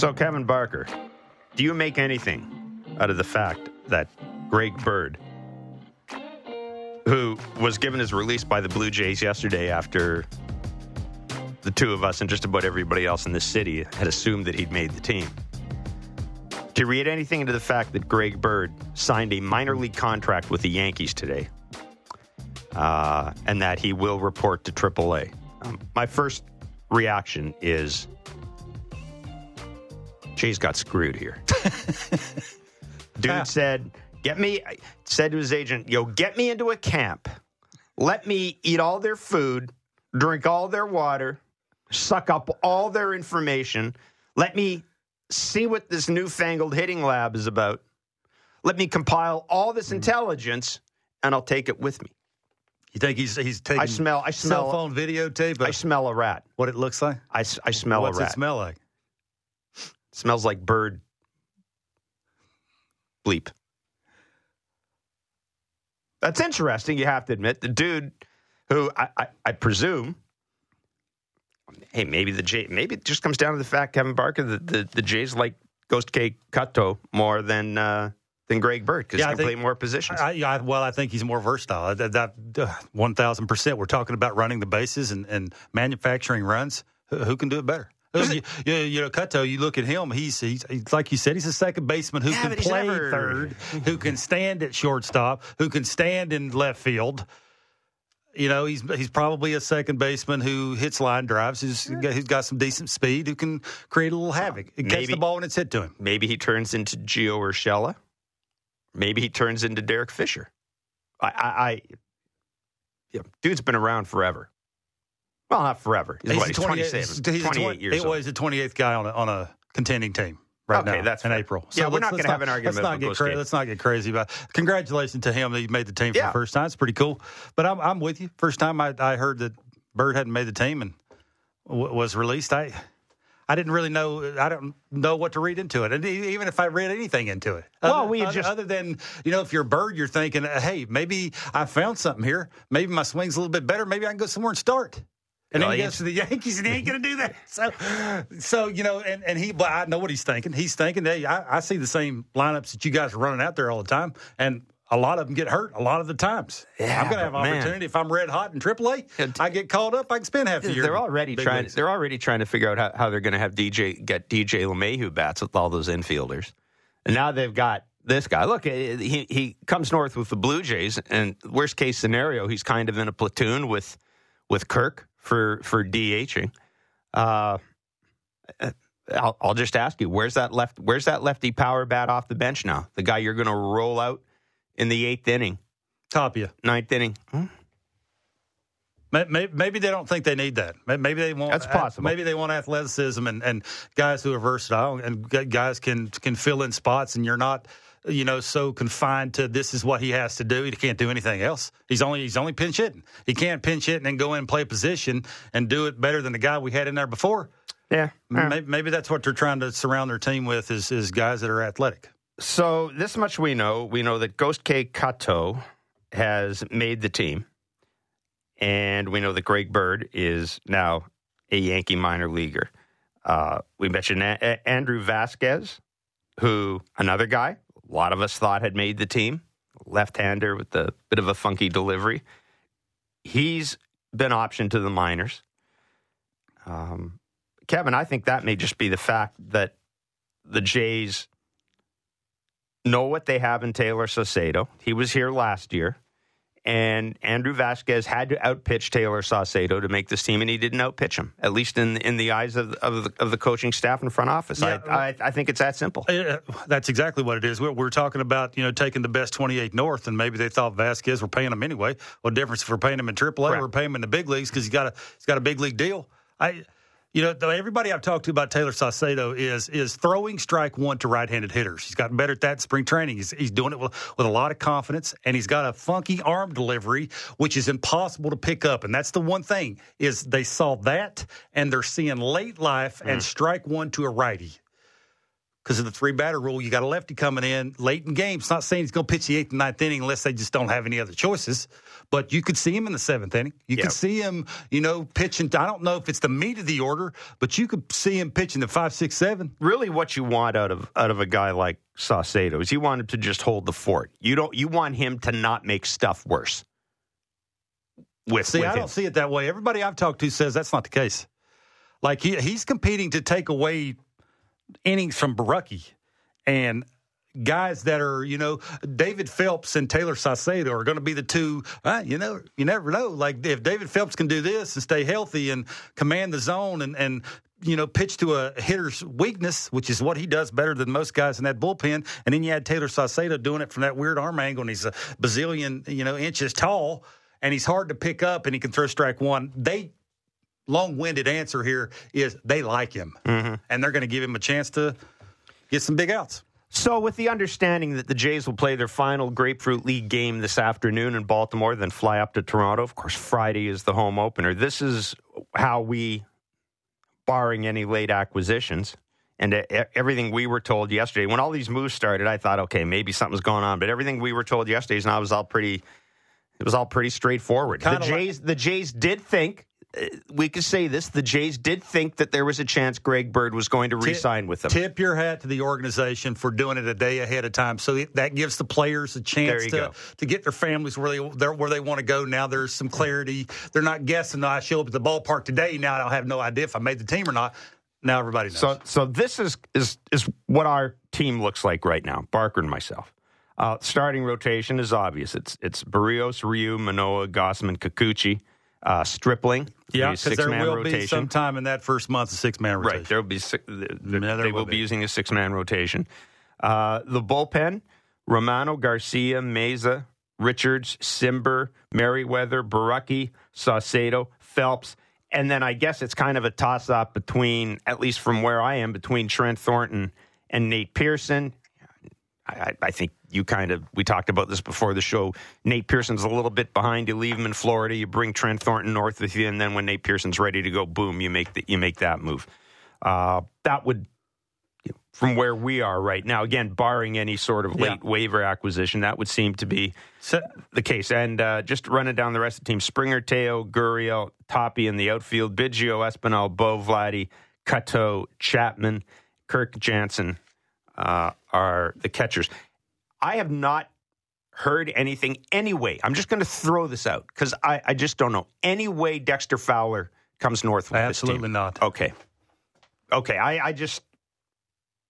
So, Kevin Barker, do you make anything out of the fact that Greg Bird, who was given his release by the Blue Jays yesterday after the two of us and just about everybody else in this city had assumed that he'd made the team, do you read anything into the fact that Greg Bird signed a minor league contract with the Yankees today uh, and that he will report to AAA? Um, my first reaction is Jays got screwed here. Dude Yeah. said, "Get me," said to his agent, "Yo, get me into a camp. Let me eat all their food, drink all their water, suck up all their information. Let me see what this newfangled hitting lab is about. Let me compile all this hmm. intelligence, and I'll take it with me. You think he's he's taking I smell. I cell smell. phone videotape I smell a rat. what it looks like? I, I smell What's a rat. What's it smell like? Smells like bird bleep. That's interesting, you have to admit. The dude who I, I, I presume hey, maybe the J maybe it just comes down to the fact, Kevin Barker, that the, the Jays like Ghost K Cutto more than uh, than Greg Bird because Yeah, he can think- play more positions. I, I, well, I think he's more versatile. That, that one thousand percent. We're talking about running the bases and, and manufacturing runs. Who, who can do it better? You, you, you know, Katoh. You look at him. He's, he's, he's like you said. He's a second baseman who Yeah, can play never- third, mm-hmm. who can stand at shortstop, who can stand in left field. You know, he's he's probably a second baseman who hits line drives. Who's, who's got some decent speed, who can create a little havoc, catch Maybe- the ball when it's hit to him. Maybe he turns into Gio Urshela. Maybe he turns into Derek Fisher. I, I, I yeah, dude's been around forever. Well, not forever. He's, he's 27, he's a 28 20 years It was the 28th guy on a, on a contending team right Okay, now that's in fair. April. Yeah, we're not gonna have an argument Let's not, get Gate. let's not get crazy about Congratulations to him that he made the team for Yeah. the first time. It's pretty cool. But I'm, I'm with you. First time I, I heard that Bird hadn't made the team and w- was released, I I didn't really know. I don't know what to read into it, and even if I read anything into it. Well, other, we other, just- other than you know, if you're a bird, you're thinking, hey, maybe I found something here. Maybe my swing's a little bit better. Maybe I can go somewhere and start. And then he goes to the Yankees, and he ain't going to do that. So, so you know, and, and he, but I know what he's thinking. He's thinking, hey, I, I see the same lineups that you guys are running out there all the time, and a lot of them get hurt a lot of the times. Yeah, I'm going to have man. opportunity if I'm red hot in AAA. I get called up, I can spend half the year. They're already trying. leagues. They're already trying to figure out how, how they're going to have DJ get DJ LeMahieu bats with all those infielders, and now they've got this guy. Look, eh, he he comes north with the Blue Jays, and worst case scenario, he's kind of in a platoon with with Kirk for for DHing. Uh, I'll, I'll just ask you, where's that left? Where's that lefty power bat off the bench now? The guy you're going to roll out in the eighth inning, Tapia. ninth inning. Hmm? Maybe, maybe they don't think they need that. Maybe they want That's possible. Maybe they want athleticism and, and guys who are versatile and guys can can fill in spots, and you're not, you know, so confined to this is what he has to do. He can't do anything else. He's only he's only pinch hitting. He can't pinch hit and then go in and play a position and do it better than the guy we had in there before. Yeah, Maybe, maybe that's what they're trying to surround their team with is is guys that are athletic. So this much we know. We know that Gosuke Katoh has made the team, and we know that Greg Bird is now a Yankee minor leaguer. Uh, we mentioned a- A- Andrew Vasquez, who another guy a lot of us thought had made the team, left-hander with a bit of a funky delivery. He's been optioned to the minors. Um, Kevin, I think that may just be the fact that the Jays know what they have in Taylor Saucedo. He was here last year. And Andrew Vasquez had to outpitch Taylor Saucedo to make this team, and he didn't outpitch him, at least in in the eyes of, of, the, of the coaching staff and front office. Yeah. I, I, I think it's that simple. Uh, That's exactly what it is. We're, we're talking about you know taking the best 28 north, and maybe they thought Vasquez were paying him anyway. What difference if we're paying him in AAA or we're paying him in the big leagues because he's got a he's got a big league deal. I, you know, though everybody I've talked to about Taylor Saucedo is is throwing strike one to right-handed hitters. He's gotten better at that in spring training. He's, he's doing it with, with a lot of confidence, and he's got a funky arm delivery, which is impossible to pick up. And that's the one thing is they saw that, and they're seeing late life and mm. strike one to a righty because of the three batter rule. You got a lefty coming in late in games. Not saying he's going to pitch the eighth and ninth inning unless they just don't have any other choices. But you could see him in the seventh inning. You Yeah. could see him, you know, pitching. I don't know if it's the meat of the order, but you could see him pitching the five, six, seven. really what you want out of out of a guy like Saucedo is you want him to just hold the fort. You don't you want him to not make stuff worse. With, See, with I him. don't see it that way. Everybody I've talked to says that's not the case. Like he, he's competing to take away innings from Borucki and guys that are, you know, David Phelps and Taylor Saucedo are going to be the two. Uh, you know, you never know. Like if David Phelps can do this and stay healthy and command the zone and and you know pitch to a hitter's weakness, which is what he does better than most guys in that bullpen. And then you had Taylor Saucedo doing it from that weird arm angle, and he's a bazillion you know inches tall, and he's hard to pick up, and he can throw strike one. They long-winded answer here is they like him, mm-hmm. and they're going to give him a chance to get some big outs. So, with the understanding that the Jays will play their final Grapefruit League game this afternoon in Baltimore, then fly up to Toronto. Of course, Friday is the home opener. This is how we, barring any late acquisitions, and everything we were told yesterday. When all these moves started, I thought, okay, maybe something's going on. But everything we were told yesterday is now was all pretty. It was all pretty straightforward. Kinda the like- Jays, the Jays did think. Uh, We could say this: the Jays did think that there was a chance Greg Bird was going to re-sign with them. Tip your hat to the organization for doing it a day ahead of time, so that gives the players a chance to, go. to get their families where they where they want to go. Now there's some clarity. They're not guessing. "Oh, I show up at the ballpark today. Now I'll have no idea if I made the team or not. Now everybody knows. So, so this is is is what our team looks like right now. Barker and myself. Uh, starting rotation is obvious. It's it's Berrios, Ryu, Manoa, Gausman, Kikuchi, uh, Stripling. yeah, because there will rotation. be sometime in that first month a six man rotation. Right, there will be six, they, there they will will be. be using a six man rotation. Uh, the bullpen: Romano, Garcia, Mayza, Richards, Cimber, Merryweather, Borucki, Saucedo, Phelps, and then I guess it's kind of a toss up between, at least from where I am, between Trent Thornton and Nate Pearson. I, I- think you kind of we talked about this before the show. Nate Pearson's a little bit behind. You leave him in Florida. You bring Trent Thornton north with you, and then when Nate Pearson's ready to go, boom, you make the, you make that move. Uh, that would, you know, from where we are right now, again, barring any sort of late Yeah. waiver acquisition, that would seem to be the case. And uh, just running down the rest of the team: Springer, Teo, Gurriel, Tapia in the outfield, Biggio, Espinal, Bo Vladdy, Katoh, Chapman, Kirk Jansen uh, are the catchers. I have not heard anything anyway. I'm just going to throw this out because I, I just don't know any way Dexter Fowler comes north with this team. Absolutely not. Okay. Okay. I, I just,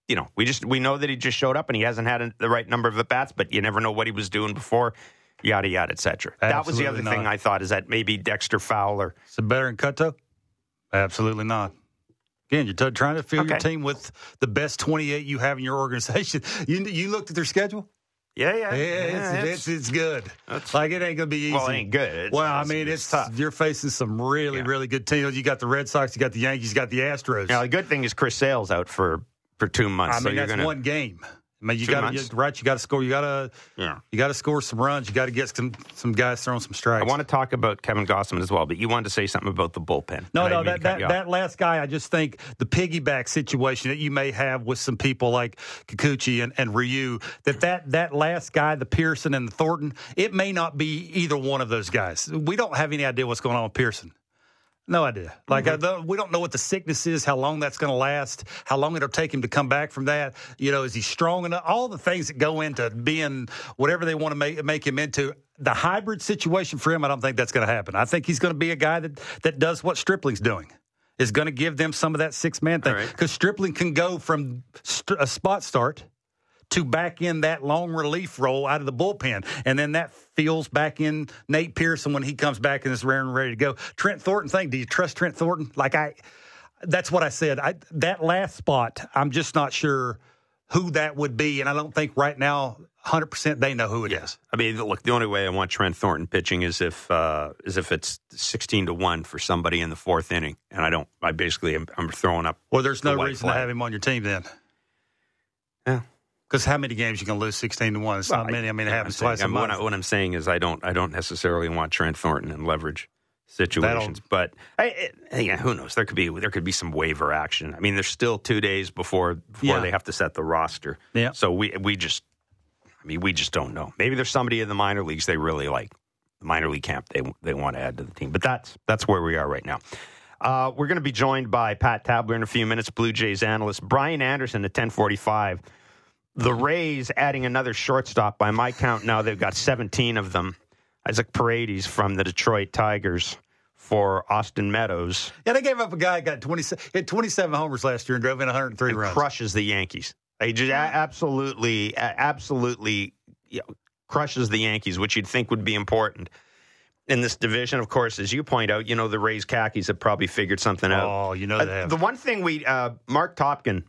you know, we just we know that he just showed up and he hasn't had the right number of at bats, but you never know what he was doing before. Yada yada, etc. That was the other Absolutely thing. I thought is that maybe Dexter Fowler. Is it better than Katoh? Absolutely not. Again, you're t- trying to fill your team with the best 28 you have in your organization. You you looked at their schedule? Yeah, yeah, Yeah, it's, it's, it's good. like it ain't gonna be easy. well, it ain't good. It's- well, I mean, it's tough. You're facing some really, Yeah. really good teams. You got the Red Sox, you got the Yankees, you got the Astros. Now the good thing is Chris Sale's out for for two months. I so mean, you're that's gonna, one game. I mean, you got to right. You got to score. You got to Yeah. you got to score some runs. You got to get some some guys throwing some strikes. I want to talk about Kevin Gausman as well, but you wanted to say something about the bullpen. No, no, that, that, that last guy, I just think the piggyback situation that you may have with some people like Kikuchi and, and Ryu, that, that that last guy, the Pearson and the Thornton, it may not be either one of those guys. We don't have any idea what's going on with Pearson. No idea. Like Mm-hmm. I, the, we don't know what the sickness is, how long that's going to last, how long it'll take him to come back from that. You know, is he strong enough? All the things that go into being whatever they want to make make him into. The hybrid situation for him, I don't think that's going to happen. I think he's going to be a guy that that does what Stripling's doing. Is going to give them some of that six man thing All right. because Stripling can go from st- a spot start to back in that long relief role out of the bullpen. And then that feels back in Nate Pearson when he comes back and is rare and ready to go. Trent Thornton thing, do you trust Trent Thornton? Like I that's what I said. I that last spot, I'm just not sure who that would be. And I don't think right now 100% they know who it is. I mean, look, the only way I want Trent Thornton pitching is if uh, is if it's sixteen to one for somebody in the fourth inning, and I don't. I basically am, I'm throwing up. Well, there's The no reason flag. to have him on your team then. Yeah. Because how many games you can lose 16 to 1? It's not Well, many. I mean, it happens saying- twice I'm- what. I, what I'm saying is, I don't. I don't necessarily want Trent Thornton and leverage situations. But I, I, yeah, who knows? There could be there could be some waiver action. I mean, there's still two days before before Yeah. they have to set the roster. Yeah. So we we just, I mean, we just don't know. Maybe there's somebody in the minor leagues they really like, the minor league camp they they want to add to the team. But that's that's where we are right now. Uh, we're going to be joined by Pat Tabler in a few minutes, Blue Jays analyst Brian Anderson at 1045. The Rays adding another shortstop. By my count, now they've got 17 of them. Isaac Paredes from the Detroit Tigers for Austin Meadows Yeah, they gave up a guy got 20, hit 27 homers last year and drove in 103 and runs. crushes the Yankees. He just absolutely, absolutely you know, crushes the Yankees, which you'd think would be important in this division. Of course, as you point out, you know the Rays khakis have probably figured something out. Oh, you know Uh, they have. the one thing we, uh, Marc Topkin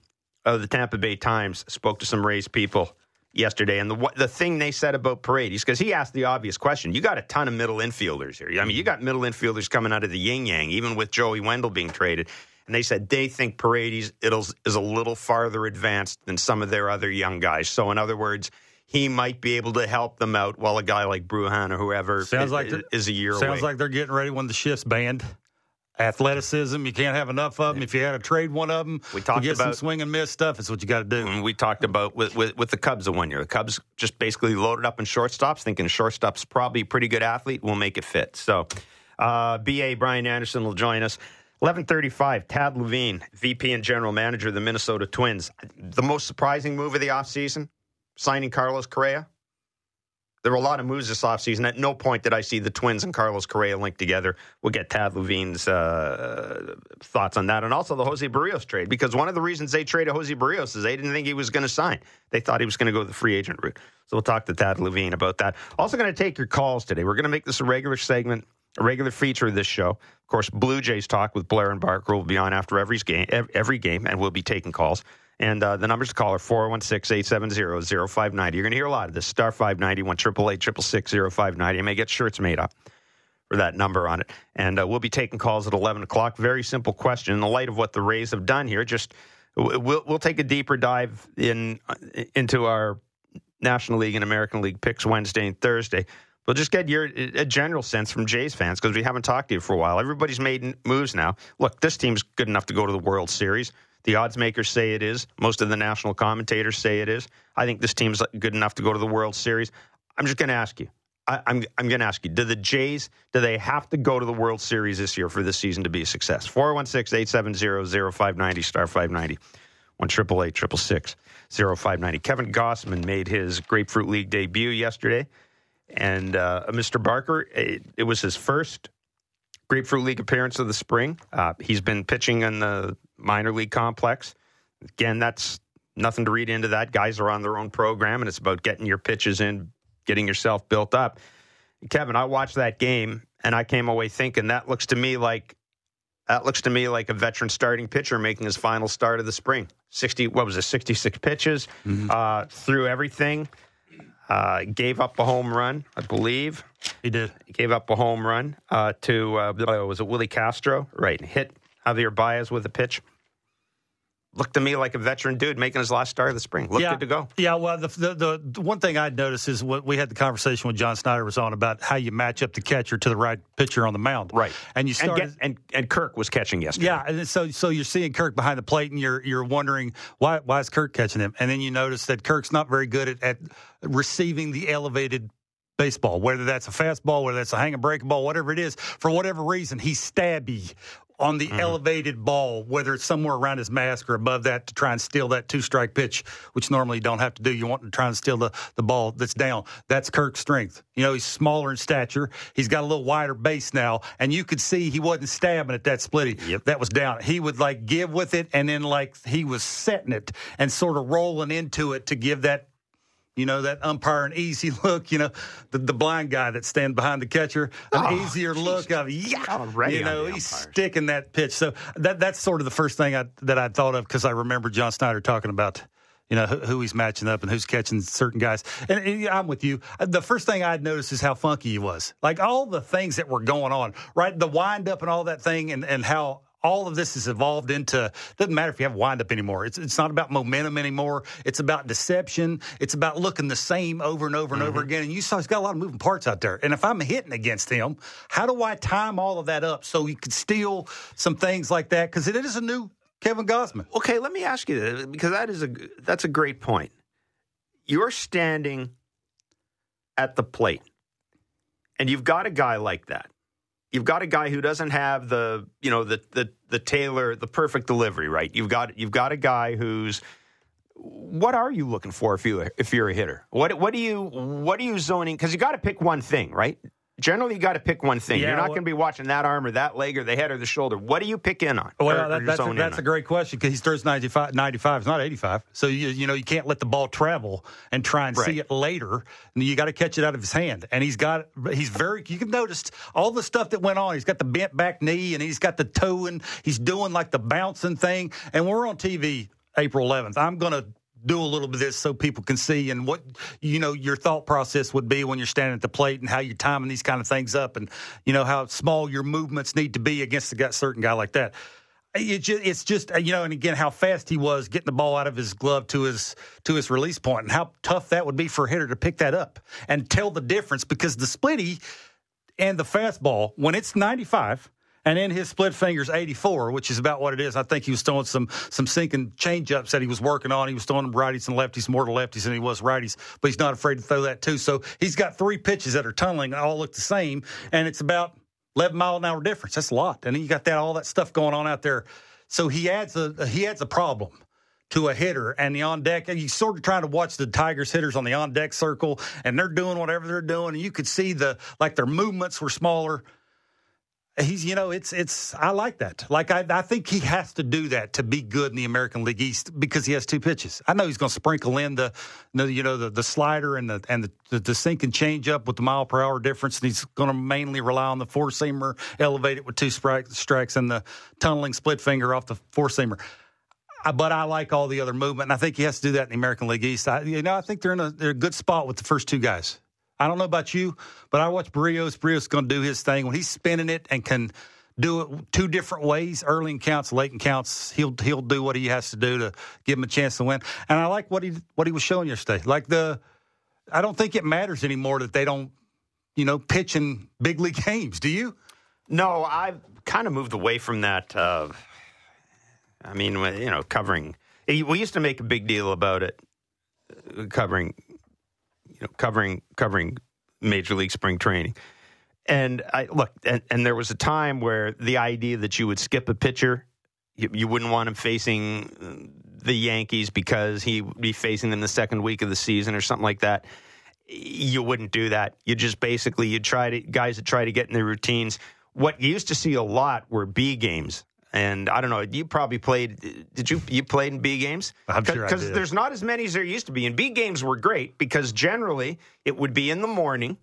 of the Tampa Bay Times spoke to some Rays people yesterday, and the the thing they said about Paredes because he asked the obvious question: you got a ton of middle infielders here. I mean, you got middle infielders coming out of the yin yang, even with Joey Wendle being traded. And they said they think Paredes it'll, is a little farther advanced than some of their other young guys. So, in other words, he might be able to help them out while a guy like Bruján or whoever Sounds like is, they're- is a year Sounds away. like they're getting ready when the shift's banned. Athleticism, you can't have enough of them. If you had to trade one of them, We talked get some swing and miss stuff. It's what you got to do. And we talked about with, with, with the Cubs of one year. The Cubs just basically loaded up in shortstops, thinking shortstop's probably a pretty good athlete. We'll make it fit. So, uh, BA Brian Anderson will join us. 1135, Thad Levine, VP and General Manager of the Minnesota Twins. The most surprising move of the offseason, signing Carlos Correa. There were a lot of moves this offseason. At no point did I see the Twins and Carlos Correa linked together. We'll get Thad Levine's uh, thoughts on that. And also the Jose Berrios trade, because one of the reasons they traded Jose Berrios is they didn't think he was going to sign. They thought he was going to go the free agent route. So we'll talk to Thad Levine about that. Also going to take your calls today. We're going to make this a regular segment, a regular feature of this show. Of course, Blue Jays talk with Blair and Barker will be on after every game, every game, and we'll be taking calls. And uh, the numbers to call are 416 870 0590. You're going to hear a lot of this. Star 590, 1 888 0590. You may get shirts made up for that number on it. And uh, we'll be taking calls at 11 o'clock. Very simple question. In the light of what the Rays have done here, just we'll, we'll take a deeper dive in into our National League and American League picks Wednesday and Thursday. We'll just get your a general sense from Jays fans because we haven't talked to you for a while. Everybody's made moves now. Look, this team's good enough to go to the World Series. The odds makers say it is. Most of the national commentators say it is. I think this team's good enough to go to the World Series. I'm just going to ask you. I, I'm I'm going to ask you. Do the Jays do they have to go to the World Series this year for this season to be a success? 416-870-0590 star 590. One triple eight triple six zero five ninety. Kevin Gausman made his Grapefruit League debut yesterday, and uh, Mr. Barker, it, it was his first Grapefruit League appearance of the spring. Uh, he's been pitching in the minor league complex. Again, that's nothing to read into that. Guys are on their own program, and it's about getting your pitches in, getting yourself built up. Kevin, I watched that game, and I came away thinking that looks to me like that looks to me like a veteran starting pitcher making his final start of the spring. Sixty, what was it? Sixty-six pitches, uh, threw everything. Uh, gave up a home run, I believe. He did. He gave up a home run uh, to uh, was it Willi Castro? Right, hit Javier Baez with a pitch. Looked to me like a veteran dude making his last start of the spring. Looked yeah, good to go. Yeah, well, the, the the one thing I'd noticed is what we had the conversation with John Schneider was on about how you match up the catcher to the right pitcher on the mound. Right, and you and, started. get, and and Kirk was catching yesterday. yeah, and so so you're seeing Kirk behind the plate, and you're you're wondering why why is Kirk catching him? And then you notice that Kirk's not very good at, at receiving the elevated baseball, whether that's a fastball, whether that's a hang and break ball, whatever it is. For whatever reason, he's stabby on the mm-hmm. elevated ball, whether it's somewhere around his mask or above that to try and steal that two strike pitch, which normally you don't have to do. You want to try and steal the, the ball that's down. That's Kirk's strength. You know, he's smaller in stature. He's got a little wider base now, and you could see he wasn't stabbing at that splitty. Yep. That was down. He would like give with it, and then like he was setting it and sort of rolling into it to give that you know, that umpire an easy look, you know, the, the blind guy that stands behind the catcher, an Oh, easier look of, yeah, Already you know, he's sticking that pitch. So that that's sort of the first thing I, that I thought of because I remember John Schneider talking about, you know, who, who he's matching up and who's catching certain guys. And, and I'm with you. Uh, the first thing I'd noticed is how funky he was. Like all the things that were going on, right? The wind up and all that thing and, and how all of this has evolved into doesn't matter if you have windup anymore. It's it's not about momentum anymore. It's about deception. It's about looking the same over and over and mm-hmm. over again. And you saw he's got a lot of moving parts out there. And if I'm hitting against him, how do I time all of that up so he could steal some things like that? Because it is a new Kevin Gausman. Okay, let me ask you this because that is a that's a great point. You're standing at the plate, and you've got a guy like that you've got a guy who doesn't have the you know the the the Taylor the perfect delivery right? You've got you've got a guy who's what are you looking for if you if you're a hitter? What what do you what are you zoning? Because you got to pick one thing right generally you got to pick one thing. Yeah, You're not well, going to be watching that arm or that leg or the head or the shoulder. What do you pick in on? Well, or, that, or that's, a, that's a, great question because he throws 95, 95. It's not 85. So, you, you know, you can't let the ball travel and try and right. see it later. You got to catch it out of his hand. And he's got, he's very, you can notice all the stuff that went on. He's got the bent back knee and he's got the toe and he's doing like the bouncing thing. And we're on TV April 11th. I'm going to do a little bit of this so people can see and what you know your thought process would be when you're standing at the plate and how you're timing these kind of things up and you know how small your movements need to be against a certain guy like that. It just, it's just uh, you know, and again, how fast he was getting the ball out of his glove to his to his release point, and how tough that would be for a hitter to pick that up and tell the difference because the splitty and the fastball when it's 95 and in his split fingers 84, which is about what it is. I think he was throwing some some sinking changeups that he was working on. He was throwing righties and lefties, more to lefties than he was righties, but he's not afraid to throw that too. So he's got three pitches that are tunneling, all look the same, and it's about 11 mile an hour difference. That's a lot. And you got that all that stuff going on out there. So he adds a he adds a problem to a hitter and the on deck. And you sort of trying to watch the Tigers hitters on the on deck circle, and they're doing whatever they're doing, and you could see the like their movements were smaller he's you know it's it's I like that. Like I, I think he has to do that to be good in the American League East because he has two pitches. I know he's going to sprinkle in the, you know the, the slider and the and the, the, the sink and change up with the mile per hour difference, and he's going to mainly rely on the four seamer, elevate it with two strikes and the tunneling split finger off the four seamer. But I like all the other movement, and I think he has to do that in the American League East. I, you know, I think they're in a, they're a good spot with the first two guys. I don't know about you, but I watch Berrios. Berrios going to do his thing when he's spinning it and can do it two different ways, early in counts, late in counts. He'll he'll do what he has to do to give him a chance to win. And I like what he what he was showing yesterday. Like the, I don't think it matters anymore that they don't, you know, pitch in big league games. Do you? No, I've kind of moved away from that. Uh, I mean, you know, covering. We used to make a big deal about it, uh, covering know, covering covering Major League Spring Training. And I look, and, and, there was a time where the idea that you would skip a pitcher, you, you wouldn't want him facing uh, the Yankees because he would be facing them the second week of the season or something like that. You wouldn't do that. You just basically you'd try to guys that try to get in their routines. What you used to see a lot were B games and I don't know. You probably played. Did you you played in B games? I'm sure because there's not as many as there used to be. And B games were great because generally it would be in the morning,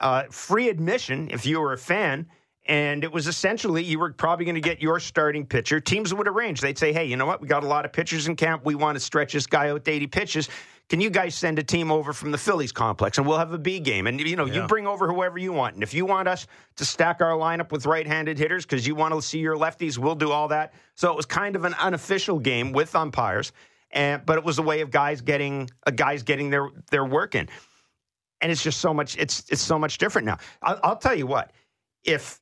uh, free admission if you were a fan, and it was essentially you were probably going to get your starting pitcher. Teams would arrange. They'd say, "Hey, you know what? We got a lot of pitchers in camp. We want to stretch this guy out to 80 pitches." Can you guys send a team over from the Phillies complex and we'll have a B game? And, you know, yeah. you bring over whoever you want. And if you want us to stack our lineup with right handed hitters because you want to see your lefties, we'll do all that. So it was kind of an unofficial game with umpires. And, but it was a way of guys getting uh, guys getting their their work in, and it's just so much it's it's so much different now. I'll, I'll tell you what, if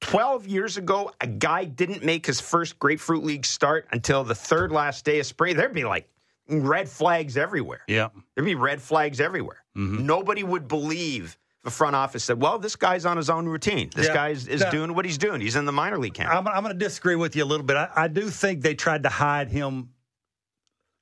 12 years ago, a guy didn't make his first Grapefruit League start until the third last day of spring, there'd be like red flags everywhere. Yeah. There'd be red flags everywhere. Mm-hmm. Nobody would believe the front office said, well, this guy's on his own routine. This yeah. guy is, is doing what he's doing. He's in the minor league camp. I'm, I'm going to disagree with you a little bit. I, I do think they tried to hide him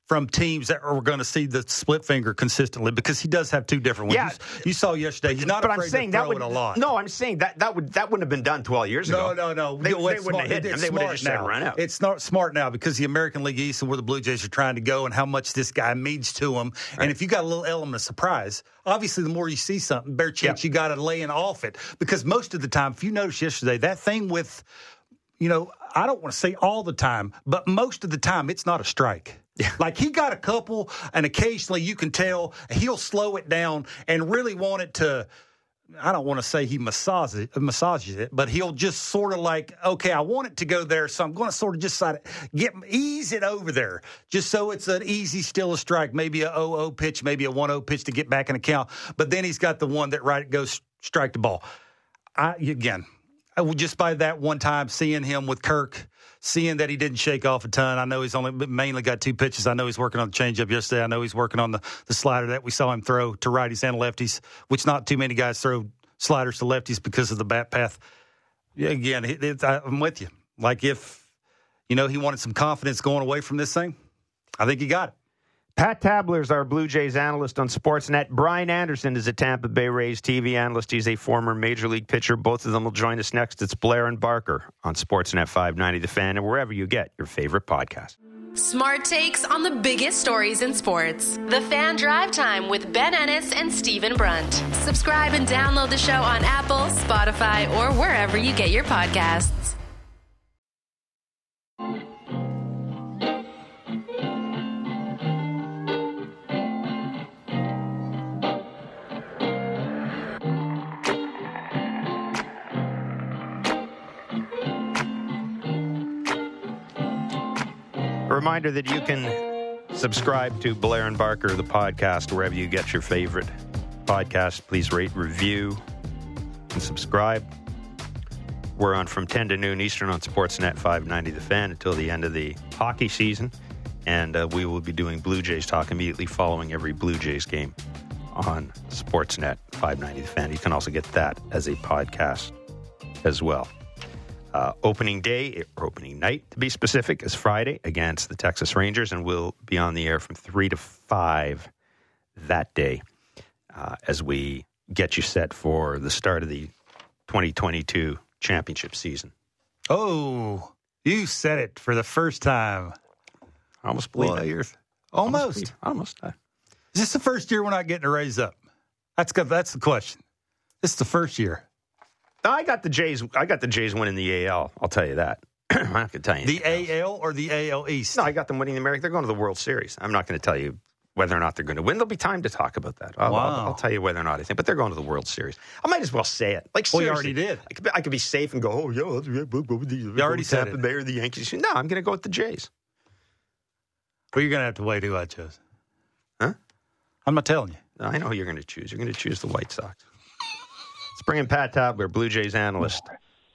from teams that are going to see the split finger consistently because he does have two different ones. Yeah. You, you saw yesterday. He's not but afraid I'm saying to throw that would, it a lot. No, I'm saying that that would that wouldn't have been done 12 years ago. No, no, no. They, they wouldn't have hit him. They would have just now. run out. It's not smart now because the American League East and where the Blue Jays are trying to go and how much this guy means to them. Right. And if you got a little element of surprise, obviously the more you see something, better chance you got to laying off it. Because most of the time, if you notice yesterday, that thing with, you know, I don't want to say all the time, but most of the time, it's not a strike. Like he got a couple, and occasionally you can tell he'll slow it down and really want it to I don't want to say he massages it, massages it, but he'll just sort of like, okay, I want it to go there, so I'm going to sort of just of get ease it over there, just so it's an easy still a strike, maybe a 0-0 pitch, maybe a 1-0 pitch to get back in the count. But then he's got the one that right goes strike the ball. I again, I just by that one time seeing him with Kirk, seeing that he didn't shake off a ton. I know he's only mainly got two pitches. I know he's working on the changeup yesterday. I know he's working on the, the slider that we saw him throw to righties and lefties, which not too many guys throw sliders to lefties because of the bat path. Yeah, again, it, it, I'm with you. Like if you know he wanted some confidence going away from this thing, I think he got it. Pat Tabler is our Blue Jays analyst on Sportsnet. Brian Anderson is a Tampa Bay Rays TV analyst. He's a former major league pitcher. Both of them will join us next. It's Blair and Barker on Sportsnet 590 The Fan and wherever you get your favorite podcast. Smart takes on the biggest stories in sports. The Fan Drive Time with Ben Ennis and Stephen Brunt. Subscribe and download the show on Apple, Spotify, or wherever you get your podcasts. Reminder that you can subscribe to Blair and Barker, the podcast, wherever you get your favorite podcast. Please rate, review, and subscribe. We're on from 10 to noon Eastern on Sportsnet 590 The Fan until the end of the hockey season. And uh, we will be doing Blue Jays talk immediately following every Blue Jays game on Sportsnet 590 The Fan. You can also get that as a podcast as well. Uh, opening day, or opening night to be specific, is Friday against the Texas Rangers, and we'll be on the air from 3 to 5 that day uh, as we get you set for the start of the 2022 championship season. Oh, you said it for the first time. I almost believe well, it. Almost. Almost. almost. Is this the first year we're not getting a raise up? That's good. That's the question. This is the first year. I got the Jays. I got the Jays winning the AL. I'll tell you that. I'm not going to tell you the AL or the AL East. No, I got them winning the American. They're going to the World Series. I'm not going to tell you whether or not they're going to win. There'll be time to talk about that. I'll, wow. I'll, I'll, tell you whether or not I think, but they're going to the World Series. I might as well say it. Like, well, you already did. I could, I could, be safe and go, oh, yeah, we'll go with the, you already said Tampa Bay or the Yankees. No, I'm going to go with the Jays. Well, you're going to have to wait who I chose. Huh? I'm not telling you. I know who you're going to choose. You're going to choose the White Sox. Let's bring in Pat Tabler, Blue Jays analyst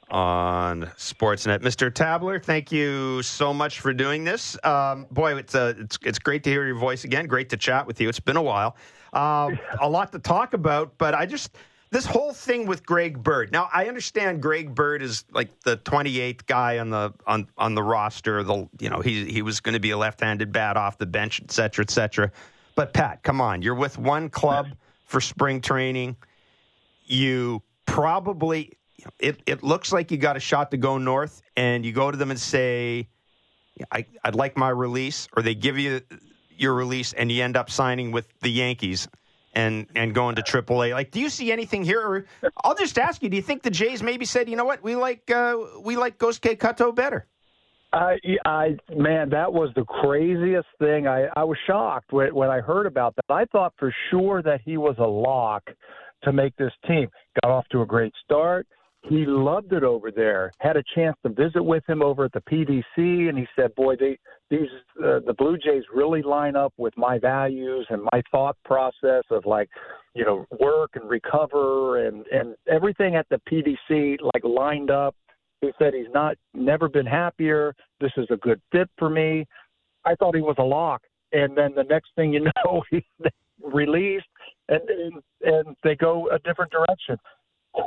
on Sportsnet. Mr. Tabler, thank you so much for doing this. Um, boy, it's, uh, it's, it's great to hear your voice again. Great to chat with you. It's been a while. Uh, a lot to talk about, but I just this whole thing with Greg Bird. Now, I understand Greg Bird is like the 28th guy on the on on the roster. The you know he he was going to be a left-handed bat off the bench, et cetera, et cetera. But Pat, come on, you're with one club for spring training you probably it, it looks like you got a shot to go north and you go to them and say I, i'd like my release or they give you your release and you end up signing with the yankees and and going to AAA. Like, do you see anything here? Or I'll just ask you: Do you think the Jays maybe said, you know what, we like uh, we like Gosuke Katoh better? I, I, man, that was the craziest thing. I, I was shocked when, when I heard about that. I thought for sure that he was a lock to make this team. Got off to a great start. He loved it over there. Had a chance to visit with him over at the PDC, and he said, "Boy, they, these uh, the Blue Jays really line up with my values and my thought process of like, you know, work and recover and and everything at the PDC like lined up." He said he's not never been happier. This is a good fit for me. I thought he was a lock, and then the next thing you know, he released and, and and they go a different direction.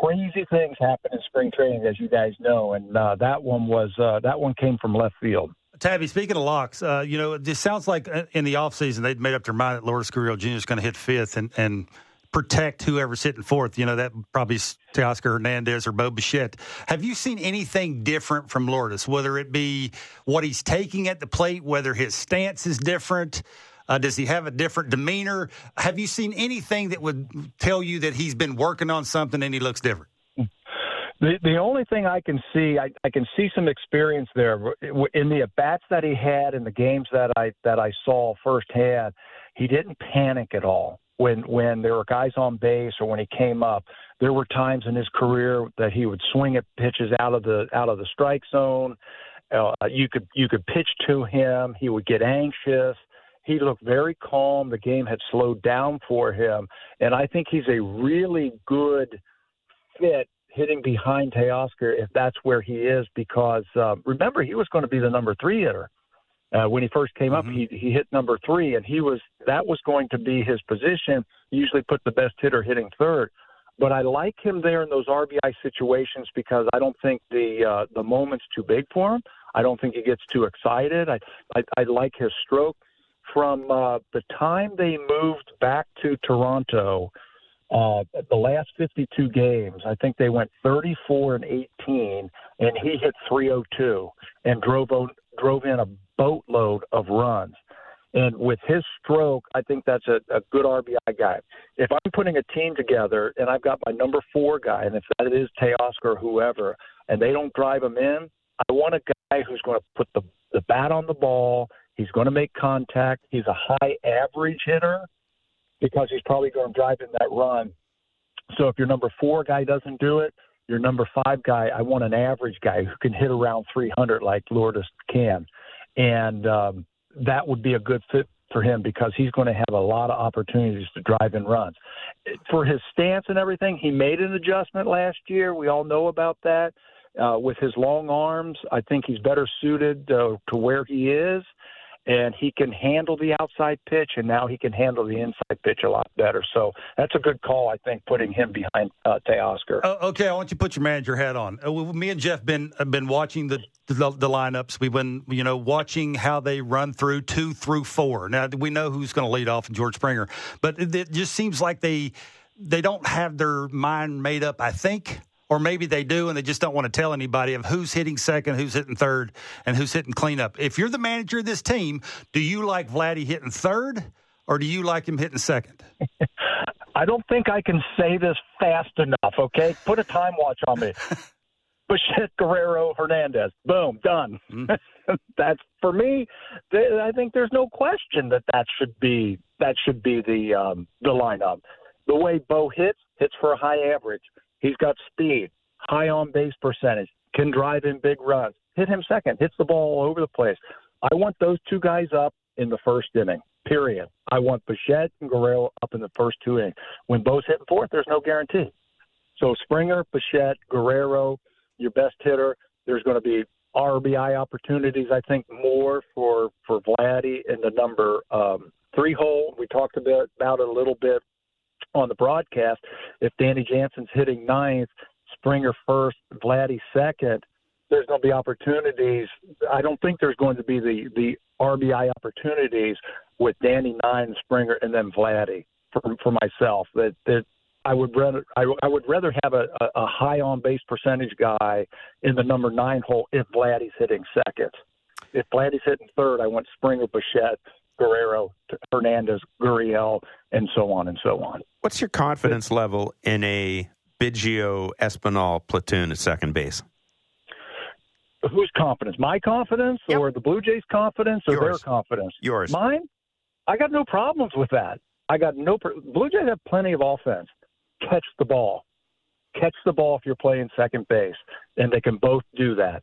Crazy things happen in spring training, as you guys know, and uh, that one was uh, that one came from left field. Tabby, speaking of locks, uh, you know, it sounds like uh, in the offseason they'd made up their mind that Lourdes Gurriel Jr. is going to hit fifth and, and protect whoever's hitting fourth. You know, that probably Teoscar Hernandez or Bo Bichette. Have you seen anything different from Lourdes, whether it be what he's taking at the plate, whether his stance is different? Uh, does he have a different demeanor? Have you seen anything that would tell you that he's been working on something and he looks different? The the only thing I can see, I, I can see some experience there in the at bats that he had in the games that I that I saw firsthand. He didn't panic at all. when when there were guys on base or when he came up. There were times in his career that he would swing at pitches out of the out of the strike zone. Uh, you could you could pitch to him. He would get anxious. He looked very calm. The game had slowed down for him, and I think he's a really good fit hitting behind Teoscar if that's where he is. Because uh, remember, he was going to be the number three hitter uh, when he first came mm-hmm. up. He he hit number three, and he was that was going to be his position. Usually put the best hitter hitting third. But I like him there in those RBI situations because I don't think the uh, the moment's too big for him. I don't think he gets too excited. I I, I like his stroke. From uh, the time they moved back to Toronto, uh, the last 52 games, I think they went 34 and 18, and he hit 302 and drove drove in a boatload of runs. And with his stroke, I think that's a, a good RBI guy. If I'm putting a team together and I've got my number four guy, and if that is Teoscar or whoever, and they don't drive him in, I want a guy who's going to put the, the bat on the ball. He's going to make contact. He's a high average hitter because he's probably going to drive in that run. So if your number four guy doesn't do it, your number five guy, I want an average guy who can hit around 300 like Lourdes can. And um, that would be a good fit for him because he's going to have a lot of opportunities to drive in runs. For his stance and everything, he made an adjustment last year. We all know about that. Uh, with his long arms, I think he's better suited uh, to where he is and he can handle the outside pitch, and now he can handle the inside pitch a lot better. So that's a good call, I think, putting him behind uh, Teoscar. Uh, okay, I want you to put your manager hat on. Uh, me and Jeff been have been watching the, the, the lineups. We've been you know watching how they run through two through four. Now we know who's going to lead off in George Springer, but it, it just seems like they they don't have their mind made up. I think or maybe they do and they just don't want to tell anybody of who's hitting second, who's hitting third, and who's hitting cleanup. If you're the manager of this team, do you like Vladdy hitting third or do you like him hitting second? I don't think I can say this fast enough, okay? Put a time watch on me. Bichette Guerrero Hernandez. Boom, done. Mm. That's for me. I think there's no question that that should be that should be the um, the lineup. The way Bo hits, hits for a high average. He's got speed, high on base percentage, can drive in big runs. Hit him second, hits the ball all over the place. I want those two guys up in the first inning. Period. I want Bichette and Guerrero up in the first two innings. When Bo's hitting fourth, there's no guarantee. So Springer, Bichette, Guerrero, your best hitter. There's going to be RBI opportunities, I think, more for for Vladdy in the number um, three hole. We talked about, about it a little bit on the broadcast, if Danny Jansen's hitting ninth, Springer first, Vladdy second, there's going to be opportunities. I don't think there's going to be the the RBI opportunities with Danny nine, Springer, and then Vladdy for for myself. That that I would rather I, I would rather have a, a, high on base percentage guy in the number nine hole if Vladdy's hitting second. If Vladdy's hitting third, I want Springer, Bichette, Guerrero, Hernandez, Gurriel, and so on and so on. What's your confidence level in a Biggio Espinal platoon at second base? Whose confidence? My confidence, yep. or the Blue Jays' confidence, or Yours. their confidence? Yours. Mine. I got no problems with that. I got no. Blue Jays have plenty of offense. Catch the ball. Catch the ball if you're playing second base, and they can both do that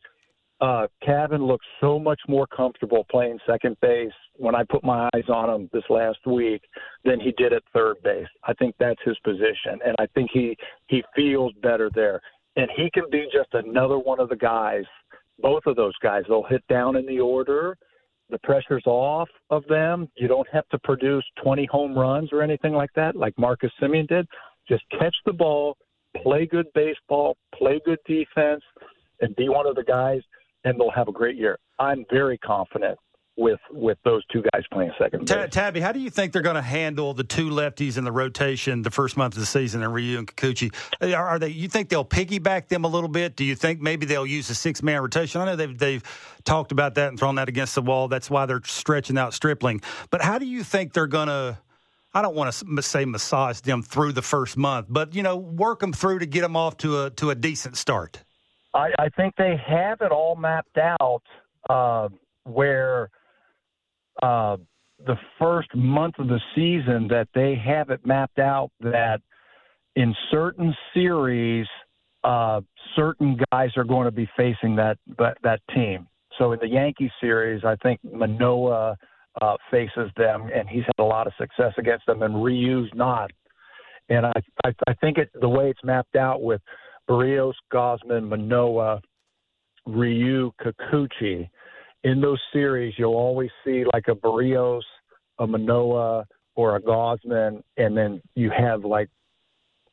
uh, Cavan looks so much more comfortable playing second base when I put my eyes on him this last week than he did at third base. I think that's his position, and I think he he feels better there. And he can be just another one of the guys. Both of those guys, they'll hit down in the order. The pressure's off of them. You don't have to produce 20 home runs or anything like that, like Marcus Semien did. Just catch the ball, play good baseball, play good defense, and be one of the guys and they'll have a great year. I'm very confident with with those two guys playing second base. Tabby, how do you think they're going to handle the two lefties in the rotation the first month of the season and Ryu and Kikuchi? Are, are, they? You think they'll piggyback them a little bit? Do you think maybe they'll use a six man rotation? I know they've they've talked about that and thrown that against the wall. That's why they're stretching out Stripling. But how do you think they're going to? I don't want to say massage them through the first month, but you know, work them through to get them off to a to a decent start. I, I think they have it all mapped out uh, where uh, the first month of the season that they have it mapped out that in certain series, uh, certain guys are going to be facing that that, that team. So in the Yankee series, I think Manoa uh, faces them, and he's had a lot of success against them, and Ryu's not. And I I, I think it the way it's mapped out with Berrios, Gausman, Manoa, Ryu, Kikuchi. In those series, you'll always see like a Berrios, a Manoa, or a Gausman, and then you have like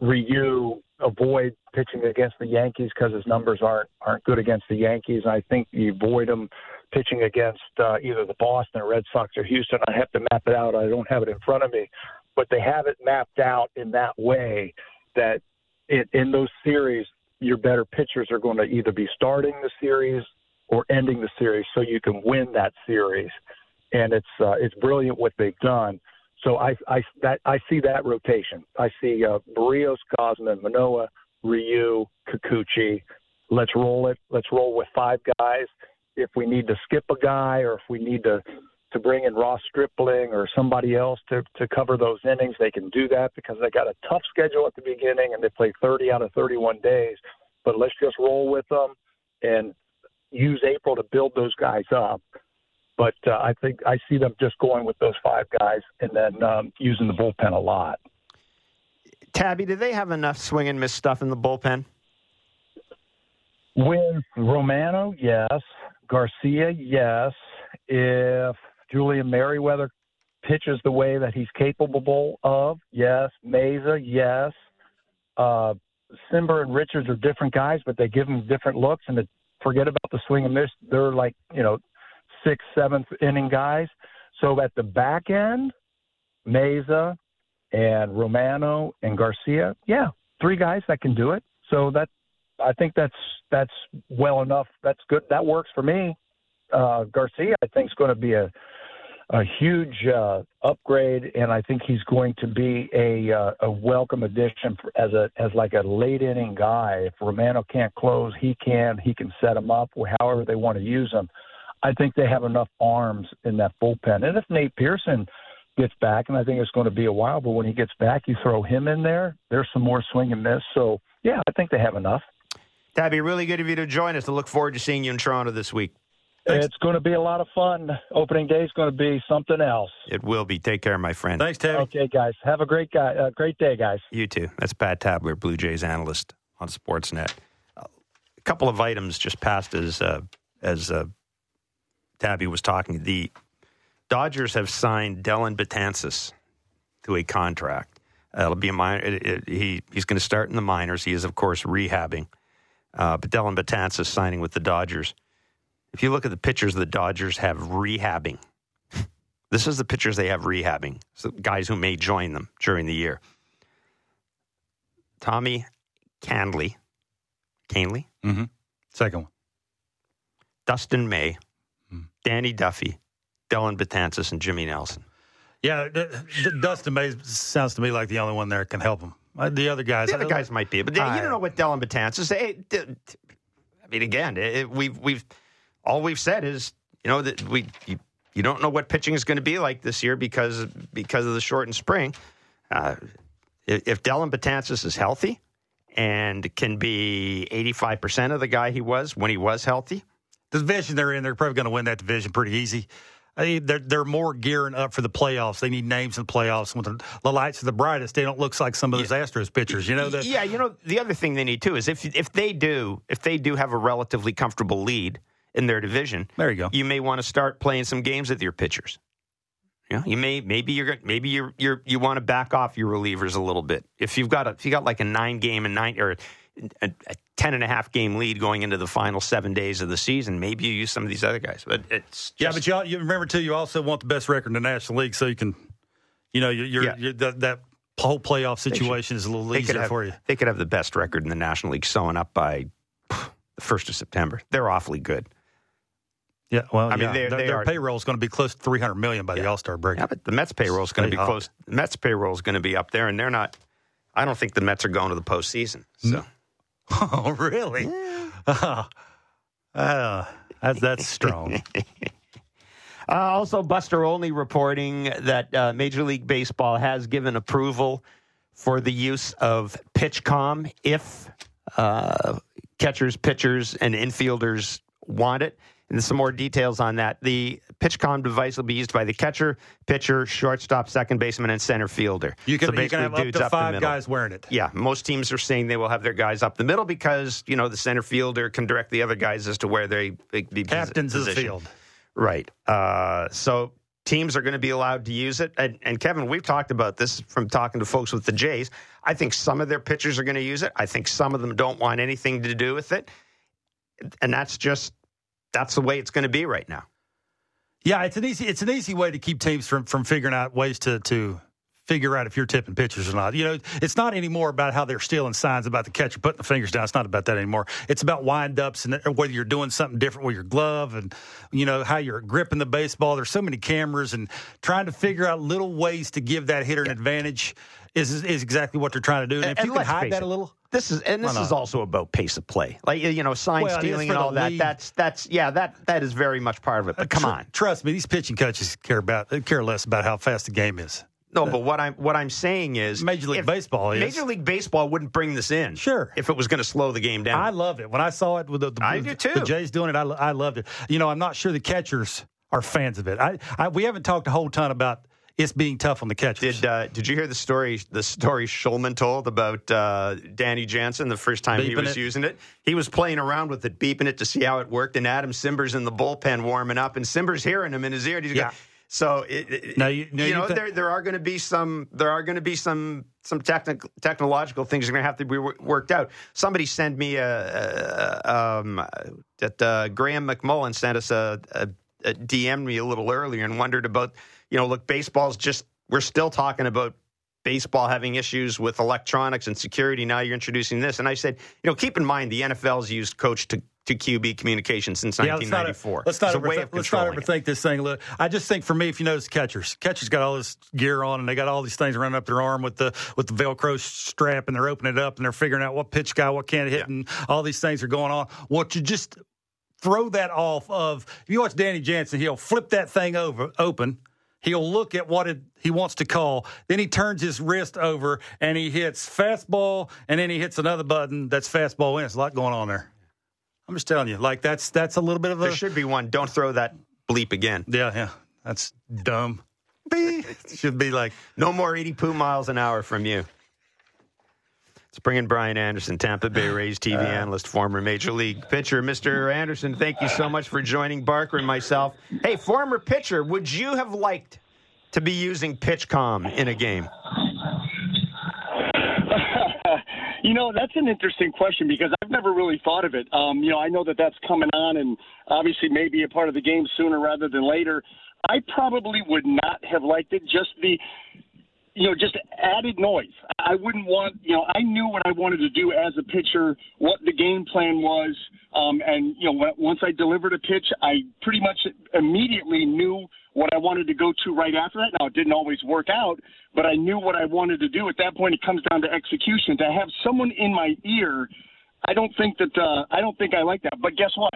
Ryu avoid pitching against the Yankees because his numbers aren't aren't good against the Yankees. I think you avoid him pitching against uh, either the Boston Red Sox or Houston. I have to map it out. I don't have it in front of me, but they have it mapped out in that way that it, in those series, your better pitchers are going to either be starting the series or ending the series, so you can win that series. And it's uh, it's brilliant what they've done. So I I that I see that rotation. I see uh, Berrios, Gausman, Manoah, Ryu, Kikuchi. Let's roll it. Let's roll with five guys. If we need to skip a guy, or if we need to to bring in Ross Stripling or somebody else to to cover those innings, they can do that because they got a tough schedule at the beginning and they play 30 out of 31 days. But let's just roll with them and use April to build those guys up. But uh, I think I see them just going with those five guys and then um, using the bullpen a lot. Tabby, do they have enough swing and miss stuff in the bullpen? With Romano, yes. Garcia, yes. If Julian Merryweather pitches the way that he's capable of, yes. Mayza, yes. Uh, Cimber and Richards are different guys, but they give them different looks. And to forget about the swing and miss, they're like you know sixth, seventh inning guys. So at the back end, Mayza and Romano and Garcia, yeah, three guys that can do it. So that I think that's that's well enough. That's good. That works for me. Uh, Garcia, I think, is going to be a a huge uh, upgrade, and I think he's going to be a uh, a welcome addition for, as a as like a late inning guy. If Romano can't close, he can. He can set him up however they want to use him. I think they have enough arms in that bullpen, and if Nate Pearson gets back, and I think it's going to be a while, but when he gets back, you throw him in there. There's some more swing and miss. So yeah, I think they have enough. That'd be really good of you to join us. I look forward to seeing you in Toronto this week. Thanks. It's going to be a lot of fun. Opening day is going to be something else. It will be. Take care, my friend. Thanks, Tabby. Okay, guys. Have a great guy. Uh, great day, guys. You too. That's Pat Tabler, Blue Jays analyst on Sportsnet. Uh, a couple of items just passed as uh, as uh, Tabby was talking. The Dodgers have signed Dellin Betances to a contract. Uh, it'll be a minor. It, it, he he's going to start in the minors. He is, of course, rehabbing. Uh, but Dellin Betances signing with the Dodgers. If you look at the pitchers the Dodgers have rehabbing, this is the pitchers they have rehabbing. So guys who may join them during the year. Tommy Kahnle, Kahnle, Mm-hmm. Second one. Dustin May, Hmm. Danny Duffy, Dellin Betances, and Jimmy Nelson. Yeah, D- D- Dustin May sounds to me like the only one there can help him. Uh, The other guys, The other guys might be, but they, you don't know what Dellin Betances. Hey, I mean, again, it, we've we've all we've said is you know that we you, you don't know what pitching is going to be like this year because because of the shortened spring. Uh, if if Dellin Betances is healthy and can be eighty five percent of the guy he was when he was healthy, the division they're in, they're probably going to win that division pretty easy. I mean, they're they're more gearing up for the playoffs. They need names in the playoffs. When the, the lights are the brightest, they don't look like some of those Astros pitchers. You know, the, yeah, you know the other thing they need too is if if they do if they do have a relatively comfortable lead in their division, There you go. You may want to start playing some games with your pitchers. You know, you may maybe you're maybe you're you're you want to back off your relievers a little bit. If you've got a if you got like a nine game and nine or a, a ten and a half game lead going into the final seven days of the season, maybe you use some of these other guys. But it's yeah, but you, al- you remember too. You also want the best record in the National League, so you can, you know, you're, you're, Yeah. you're that, that whole playoff situation is a little they easier have for you. they could have the best record in the National League sewing up by the first of September. They're awfully good. Yeah, well, I mean, they're- their, they their payroll is going to be close to three hundred million by the All Star break. Yeah, but the Mets payroll is going to be hot. close. The Mets payroll is going to be up there, and they're not. I don't think the Mets are going to the postseason. So Oh, really? Oh, uh, that's that's strong. Uh, also, Buster Olney reporting that uh, Major League Baseball has given approval for the use of PitchCom if uh, catchers, pitchers, and infielders want it. And some more details on that. The PitchCom device will be used by the catcher, pitcher, shortstop, second baseman, and center fielder. You can, So you can have up to the five middle. guys wearing it. Yeah, most teams are saying they will have their guys up the middle because you know the center fielder can direct the other guys as to where they be be Captains of the field. Right. Uh, so teams are going to be allowed to use it. And, and Kevin, we've talked about this from talking to folks with the Jays. I think some of their pitchers are going to use it. I think some of them don't want anything to do with it. And that's just that's the way it's going to be right now. Yeah, it's an easy it's an easy way to keep teams from from figuring out ways to to figure out if you're tipping pitchers or not. You know, it's not anymore about how they're stealing signs about the catcher putting the fingers down. It's not about that anymore. It's about wind ups and whether you're doing something different with your glove and you know how you're gripping the baseball. There's so many cameras and trying to figure out little ways to give that hitter an advantage is is exactly what they're trying to do. And, if And you can hide that a little, This is and this is also about pace of play, like you know, sign well, stealing and all that. league. That's that's yeah, that that is very much part of it. But uh, come tr- on, trust me, these pitching coaches care about care less about how fast the game is. no. But what I'm what I'm saying is, Major League Baseball is. Major League Baseball wouldn't bring this in, Sure. if it was going to slow the game down. I love it when I saw it with the, the, I do too. the Jays doing it. I, I loved it. You know, I'm not sure the catchers are fans of it. I, I we haven't talked a whole ton about it's being tough on the catchers. Did uh, Did you hear the story? The story Schulman told about uh, Danny Jansen the first time he was it? using it. He was playing around with it, beeping it to see how it worked. And Adam Cimber's in the bullpen warming up, and Cimber's hearing him in his ear. and He's Yeah. going, so it, it- Now, you- now you know thi- there there are going to be some there are going to be some some technical technological things that are going to have to be wor- worked out. Somebody sent me a, a um, that uh, Graham McMullen sent us a, a, a DM me a little earlier and wondered about you know look baseball's just we're still talking about baseball having issues with electronics and security. Now you're introducing this, and I said you know keep in mind the NFL's used coach to to QB communication since Yeah, let's not, 1994. let's not, It's a overthink, let's not overthink this thing. Look, I just think for me, if you notice catchers, catchers got all this gear on and they got all these things running up their arm with the with the Velcro strap and they're opening it up and they're figuring out what pitch guy, what can't hit, and all these things are going on. What you just throw that off of. If you watch Danny Jansen, he'll flip that thing over open. He'll look at what it, he wants to call. Then he turns his wrist over and he hits fastball, and then he hits another button that's fastball in. It's a lot going on there. I'm just telling you, like that's that's a little bit of a There should be one. Don't throw that bleep again. yeah, yeah. That's dumb. Beep. Should be like No more 82 miles an hour from you. Let's bring in Brian Anderson, Tampa Bay Rays TV analyst, former Major League pitcher. Mr. Anderson, thank you so much for joining Barker and myself. Hey, former pitcher, would you have liked to be using PitchCom in a game? You know, that's an interesting question because I've never really thought of it. Um, you know, I know that that's coming on and obviously maybe a part of the game sooner rather than later. I probably would not have liked it. Just the, you know, just added noise. I wouldn't want, you know, I knew what I wanted to do as a pitcher, what the game plan was. Um, and, you know, once I delivered a pitch, I pretty much immediately knew what I wanted to go to right after that. Now, it didn't always work out, but I knew what I wanted to do. At that point, it comes down to execution. To have someone in my ear, I don't think that, uh, I don't think I like that. But guess what?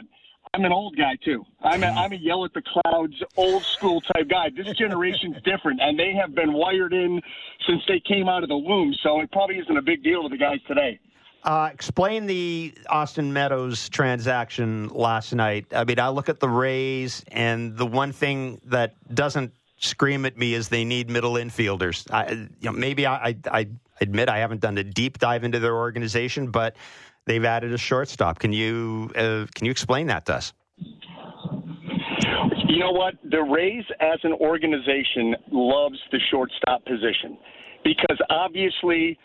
I'm an old guy too. I'm a, I'm a yell at the clouds, old school type guy. This generation's different, and they have been wired in since they came out of the womb. So it probably isn't a big deal to the guys today. Uh, explain the Austin Meadows transaction last night. I mean, I look at the Rays, and the one thing that doesn't scream at me is they need middle infielders. I, you know, maybe I, I, I admit I haven't done a deep dive into their organization, but they've added a shortstop. Can you uh, can you explain that to us? You know what? The Rays, as an organization, loves the shortstop position because obviously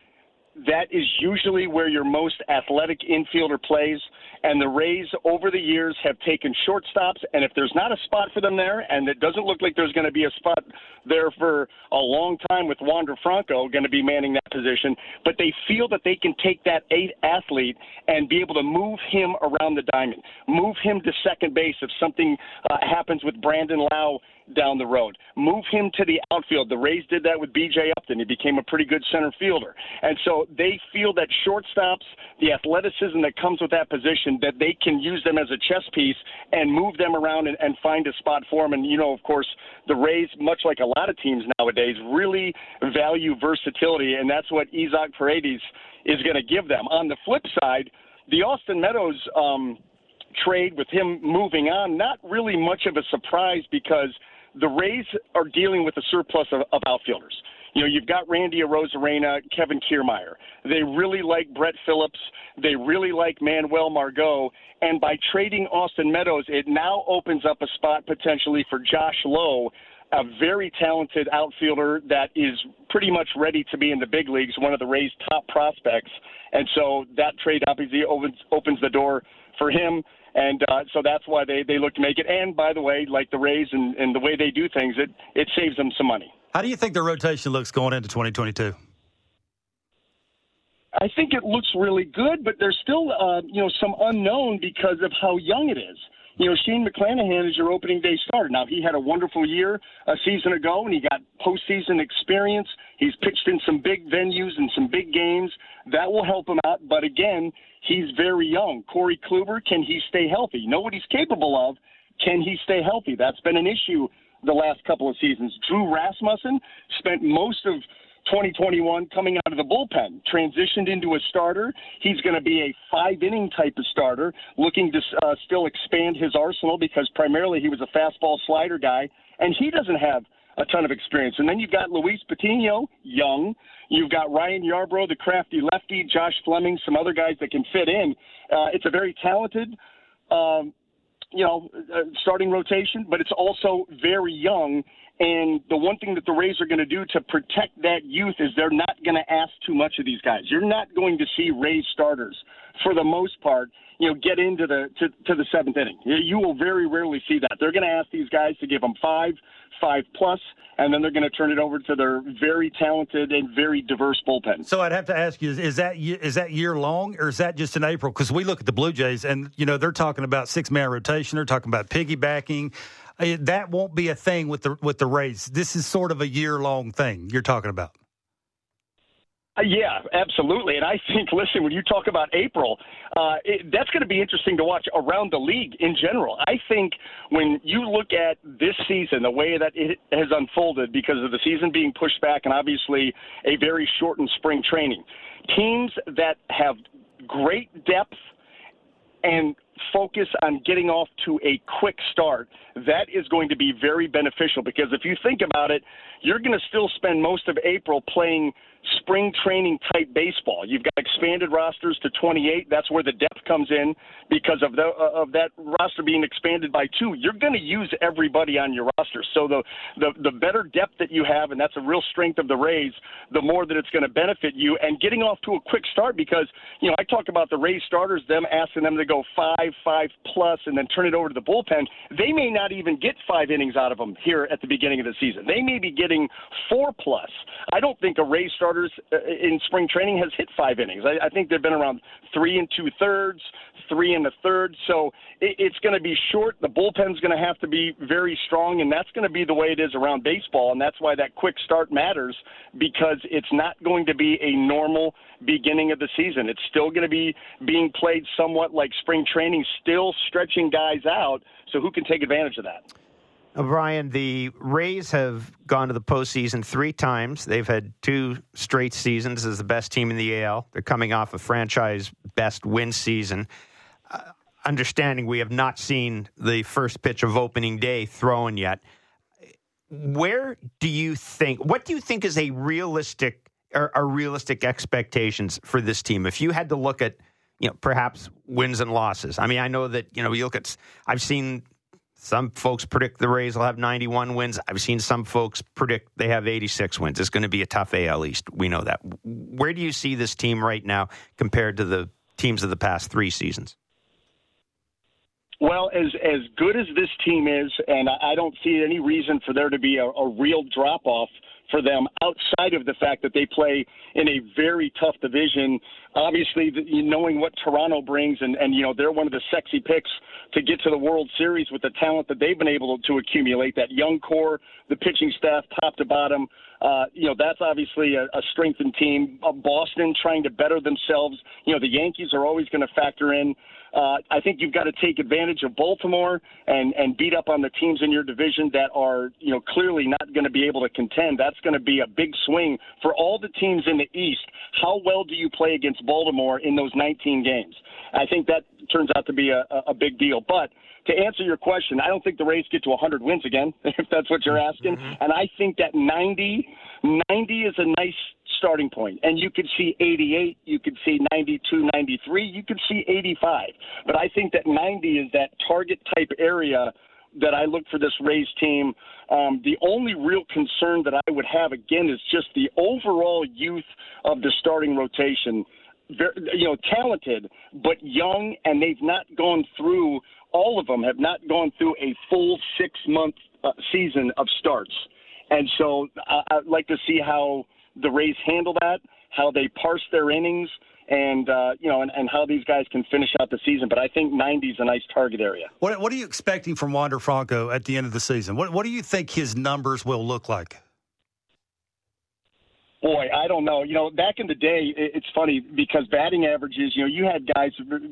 that is usually where your most athletic infielder plays. And the Rays, over the years, have taken shortstops. And if there's not a spot for them there, and it doesn't look like there's going to be a spot there for a long time with Wander Franco going to be manning that position, but they feel that they can take that eight athlete and be able to move him around the diamond, move him to second base if something uh, happens with Brandon Lowe down the road. Move him to the outfield. The Rays did that with B.J. Upton. He became a pretty good center fielder. And so they feel that shortstops, the athleticism that comes with that position, that they can use them as a chess piece and move them around and, and find a spot for them. And, you know, of course, the Rays, much like a lot of teams nowadays, really value versatility. And that's what Isaac Paredes is going to give them. On the flip side, the Austin Meadows um, trade with him moving on, not really much of a surprise because the Rays are dealing with a surplus of, of outfielders. You know, you've got Randy Arozarena, Kevin Kiermaier. They really like Brett Phillips. They really like Manuel Margot. And by trading Austin Meadows, it now opens up a spot potentially for Josh Lowe, a very talented outfielder that is pretty much ready to be in the big leagues, one of the Rays' top prospects. And so that trade obviously opens, opens the door for him. And uh, so that's why they, they look to make it. And by the way, like the Rays and, and the way they do things, it, it saves them some money. How do you think the rotation looks going into 2022? I think it looks really good, but there's still, uh, you know, some unknown because of how young it is. You know, Shane McClanahan is your opening day starter. Now, he had a wonderful year a season ago, and he got postseason experience. He's pitched in some big venues and some big games. That will help him out. But again, he's very young. Corey Kluber, can he stay healthy? Know what he's capable of. Can he stay healthy? That's been an issue the last couple of seasons. Drew Rasmussen spent most of 2021 coming out of the bullpen, transitioned into a starter. He's going to be a five inning type of starter, looking to uh, still expand his arsenal because primarily he was a fastball slider guy, and he doesn't have a ton of experience. And then you've got Luis Patino, young. You've got Ryan Yarbrough, the crafty lefty, Josh Fleming, some other guys that can fit in. Uh, it's a very talented um, you know, uh, starting rotation, but it's also very young. And the one thing that the Rays are going to do to protect that youth is they're not going to ask too much of these guys. You're not going to see Rays starters, for the most part, you know, get into the to, to the seventh inning. You will very rarely see that. They're going to ask these guys to give them five, five plus, and then they're going to turn it over to their very talented and very diverse bullpen. So I'd have to ask you: Is that is that year long, or is that just in April? Because we look at the Blue Jays, and you know they're talking about six man rotation. They're talking about piggybacking. Uh, that won't be a thing with the with the Rays. This is sort of a year long thing you're talking about. Uh, yeah, absolutely. And I think, listen, when you talk about April, uh, it, that's going to be interesting to watch around the league in general. I think when you look at this season, the way that it has unfolded because of the season being pushed back and obviously a very shortened spring training, teams that have great depth and focus on getting off to a quick start, that is going to be very beneficial because if you think about it, you're going to still spend most of April playing spring training type baseball. You've got expanded rosters to 28. That's where the depth comes in because of the uh, of that roster being expanded by two. You're going to use everybody on your roster. So the, the the better depth that you have, and that's a real strength of the Rays, the more that it's going to benefit you. And getting off to a quick start because you know I talk about the Rays starters, them asking them to go five, five plus, and then turn it over to the bullpen. They may not even get five innings out of them here at the beginning of the season. They may be getting four plus. I don't think a Rays starter starters uh, in spring training has hit five innings. I, I think they've been around three and two thirds, three and a third. So it, it's going to be short. The bullpen's going to have to be very strong, and that's going to be the way it is around baseball. And that's why that quick start matters because it's not going to be a normal beginning of the season. It's still going to be being played somewhat like spring training, still stretching guys out. So who can take advantage of that? Brian, the Rays have gone to the postseason three times. They've had two straight seasons as the best team in the AL. They're coming off a franchise best win season. Uh, understanding we have not seen the first pitch of opening day thrown yet. Where do you think? What do you think is a realistic are realistic expectations for this team? If you had to look at, you know, perhaps wins and losses. I mean, I know that you know you look at. I've seen some folks predict the Rays will have 91 wins. I've seen some folks predict they have 86 wins. It's going to be a tough AL East. We know that. Where do you see this team right now compared to the teams of the past three seasons? Well, as as good as this team is, and I don't see any reason for there to be a, a real drop off for them outside of the fact that they play in a very tough division. Obviously, the, knowing what Toronto brings, and, and you know they're one of the sexy picks to get to the World Series with the talent that they've been able to accumulate. That young core, the pitching staff, top to bottom. Uh, you know that's obviously a, a strengthened team. Uh, Boston trying to better themselves. You know the Yankees are always going to factor in. Uh, I think you've got to take advantage of Baltimore and and beat up on the teams in your division that are you know clearly not going to be able to contend. That's going to be a big swing for all the teams in the East. How well do you play against Baltimore in those 19 games? I think that turns out to be a, a big deal. But to answer your question, I don't think the Rays get to 100 wins again, if that's what you're asking. Mm-hmm. And I think that 90, 90 is a nice starting point. And you could see 88, you could see 92, 93, you could see 85. But I think that 90 is that target type area that I look for this Rays team. Um, the only real concern that I would have again is just the overall youth of the starting rotation. Very, you know, talented but young, and they've not gone through. All of them have not gone through a full six month uh, season of starts, and so I, I'd like to see how the Rays handle that, how they parse their innings, and uh, you know, and, and, how these guys can finish out the season. But I think 90 is a nice target area. What, what are you expecting from Wander Franco at the end of the season? What, what do you think his numbers will look like? Boy, I don't know. You know, back in the day, it's funny because batting averages. You know, you had guys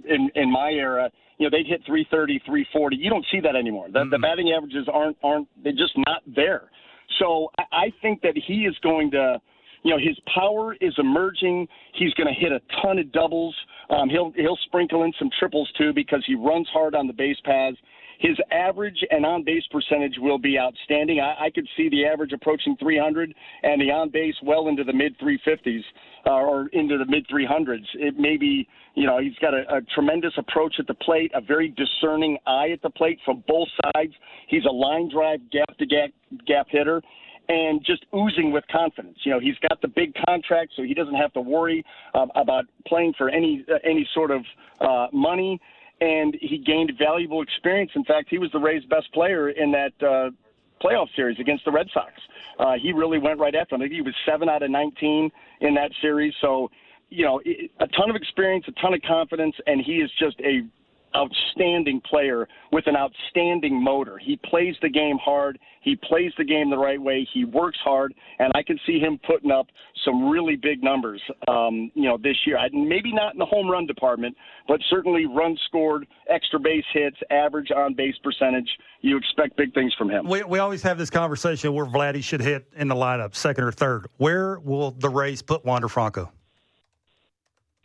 in in my era. You know, they'd hit 330, 340. You don't see that anymore. The, mm-hmm. the batting averages aren't aren't they're just not there. So I, I think that he is going to you know his power is emerging. He's going to hit a ton of doubles. Um, he'll he'll sprinkle in some triples too because he runs hard on the base paths. His average and on base percentage will be outstanding. I, I could see the average approaching 300 and the on base well into the mid 350s uh, or into the mid 300s. It may be, you know, he's got a, a tremendous approach at the plate, a very discerning eye at the plate from both sides. He's a line drive gap to gap gap hitter and just oozing with confidence. You know, he's got the big contract, so he doesn't have to worry uh, about playing for any uh, any sort of uh, money. And he gained valuable experience. In fact, he was the Rays' best player in that uh, playoff series against the Red Sox. Uh, he really went right after him. I think he was seven out of 19 in that series. So, you know, a ton of experience, a ton of confidence, and he is just a outstanding player with an outstanding motor. He plays the game hard. He plays the game the right way. He works hard, and I can see him putting up some really big numbers, um, you know, this year. Maybe not in the home run department, but certainly runs scored, extra base hits, average on base percentage. You expect big things from him. We, we always have this conversation where Vladdy should hit in the lineup, second or third. Where will the Rays put Wander Franco?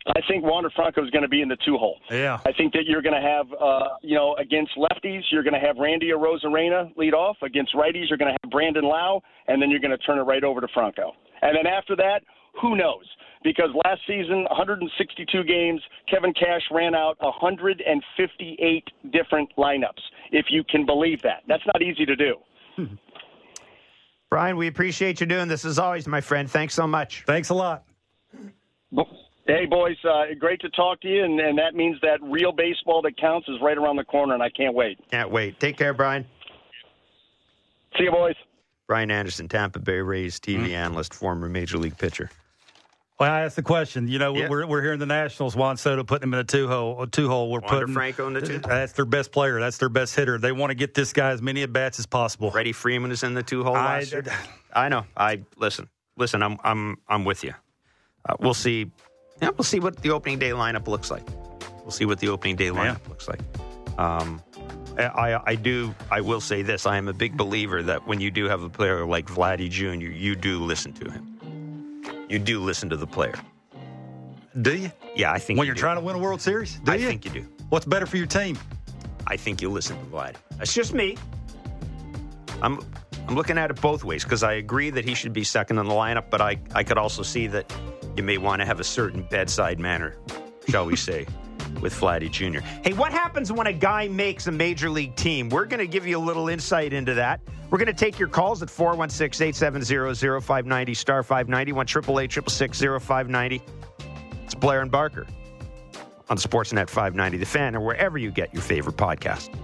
I think Wander Franco is going to be in the two hole. Yeah. I think that you're going to have, uh, you know, against lefties, you're going to have Randy Arozarena lead off. Against righties, you're going to have Brandon Lowe, and then you're going to turn it right over to Franco. And then after that, who knows? Because last season, 162 games, Kevin Cash ran out 158 different lineups, if you can believe that. That's not easy to do. Brian, we appreciate you doing this as always, my friend. Thanks so much. Thanks a lot. Hey, boys, uh, great to talk to you, and, and that means that real baseball that counts is right around the corner, and I can't wait. Can't wait. Take care, Brian. See you, boys. Brian Anderson, Tampa Bay Rays TV mm-hmm. analyst, former major league pitcher. Well, I asked the question. You know, we're we're hearing the Nationals. Juan Soto putting them in a two hole. A two hole. We're Wander putting Franco in the two. That's their best player. That's their best hitter. They want to get this guy as many at bats as possible. Freddie Freeman is in the two hole. I, I know. I listen. Listen. I'm I'm I'm with you. Uh, we'll see yeah, we'll see what the opening day lineup looks like. We'll see what the opening day lineup yeah. looks like. Um, I, I do. I will say this: I am a big believer that when you do have a player like Vladdy Jr., you do listen to him. You do listen to the player. Do you? Yeah, I think when you are do. trying to win a World Series. Do I you? think you do. What's better for your team? I think you listen to Vladdy. That's just me. I'm I'm looking at it both ways because I agree that he should be second in the lineup, but I I could also see that you may want to have a certain bedside manner, shall we say, with Vladdy Jr. Hey, what happens when a guy makes a major league team? We're going to give you a little insight into that. We're going to take your calls at 416 870 0590 star 590 1 590. It's Blair and Barker on Sportsnet 590, The Fan, or wherever you get your favorite podcast.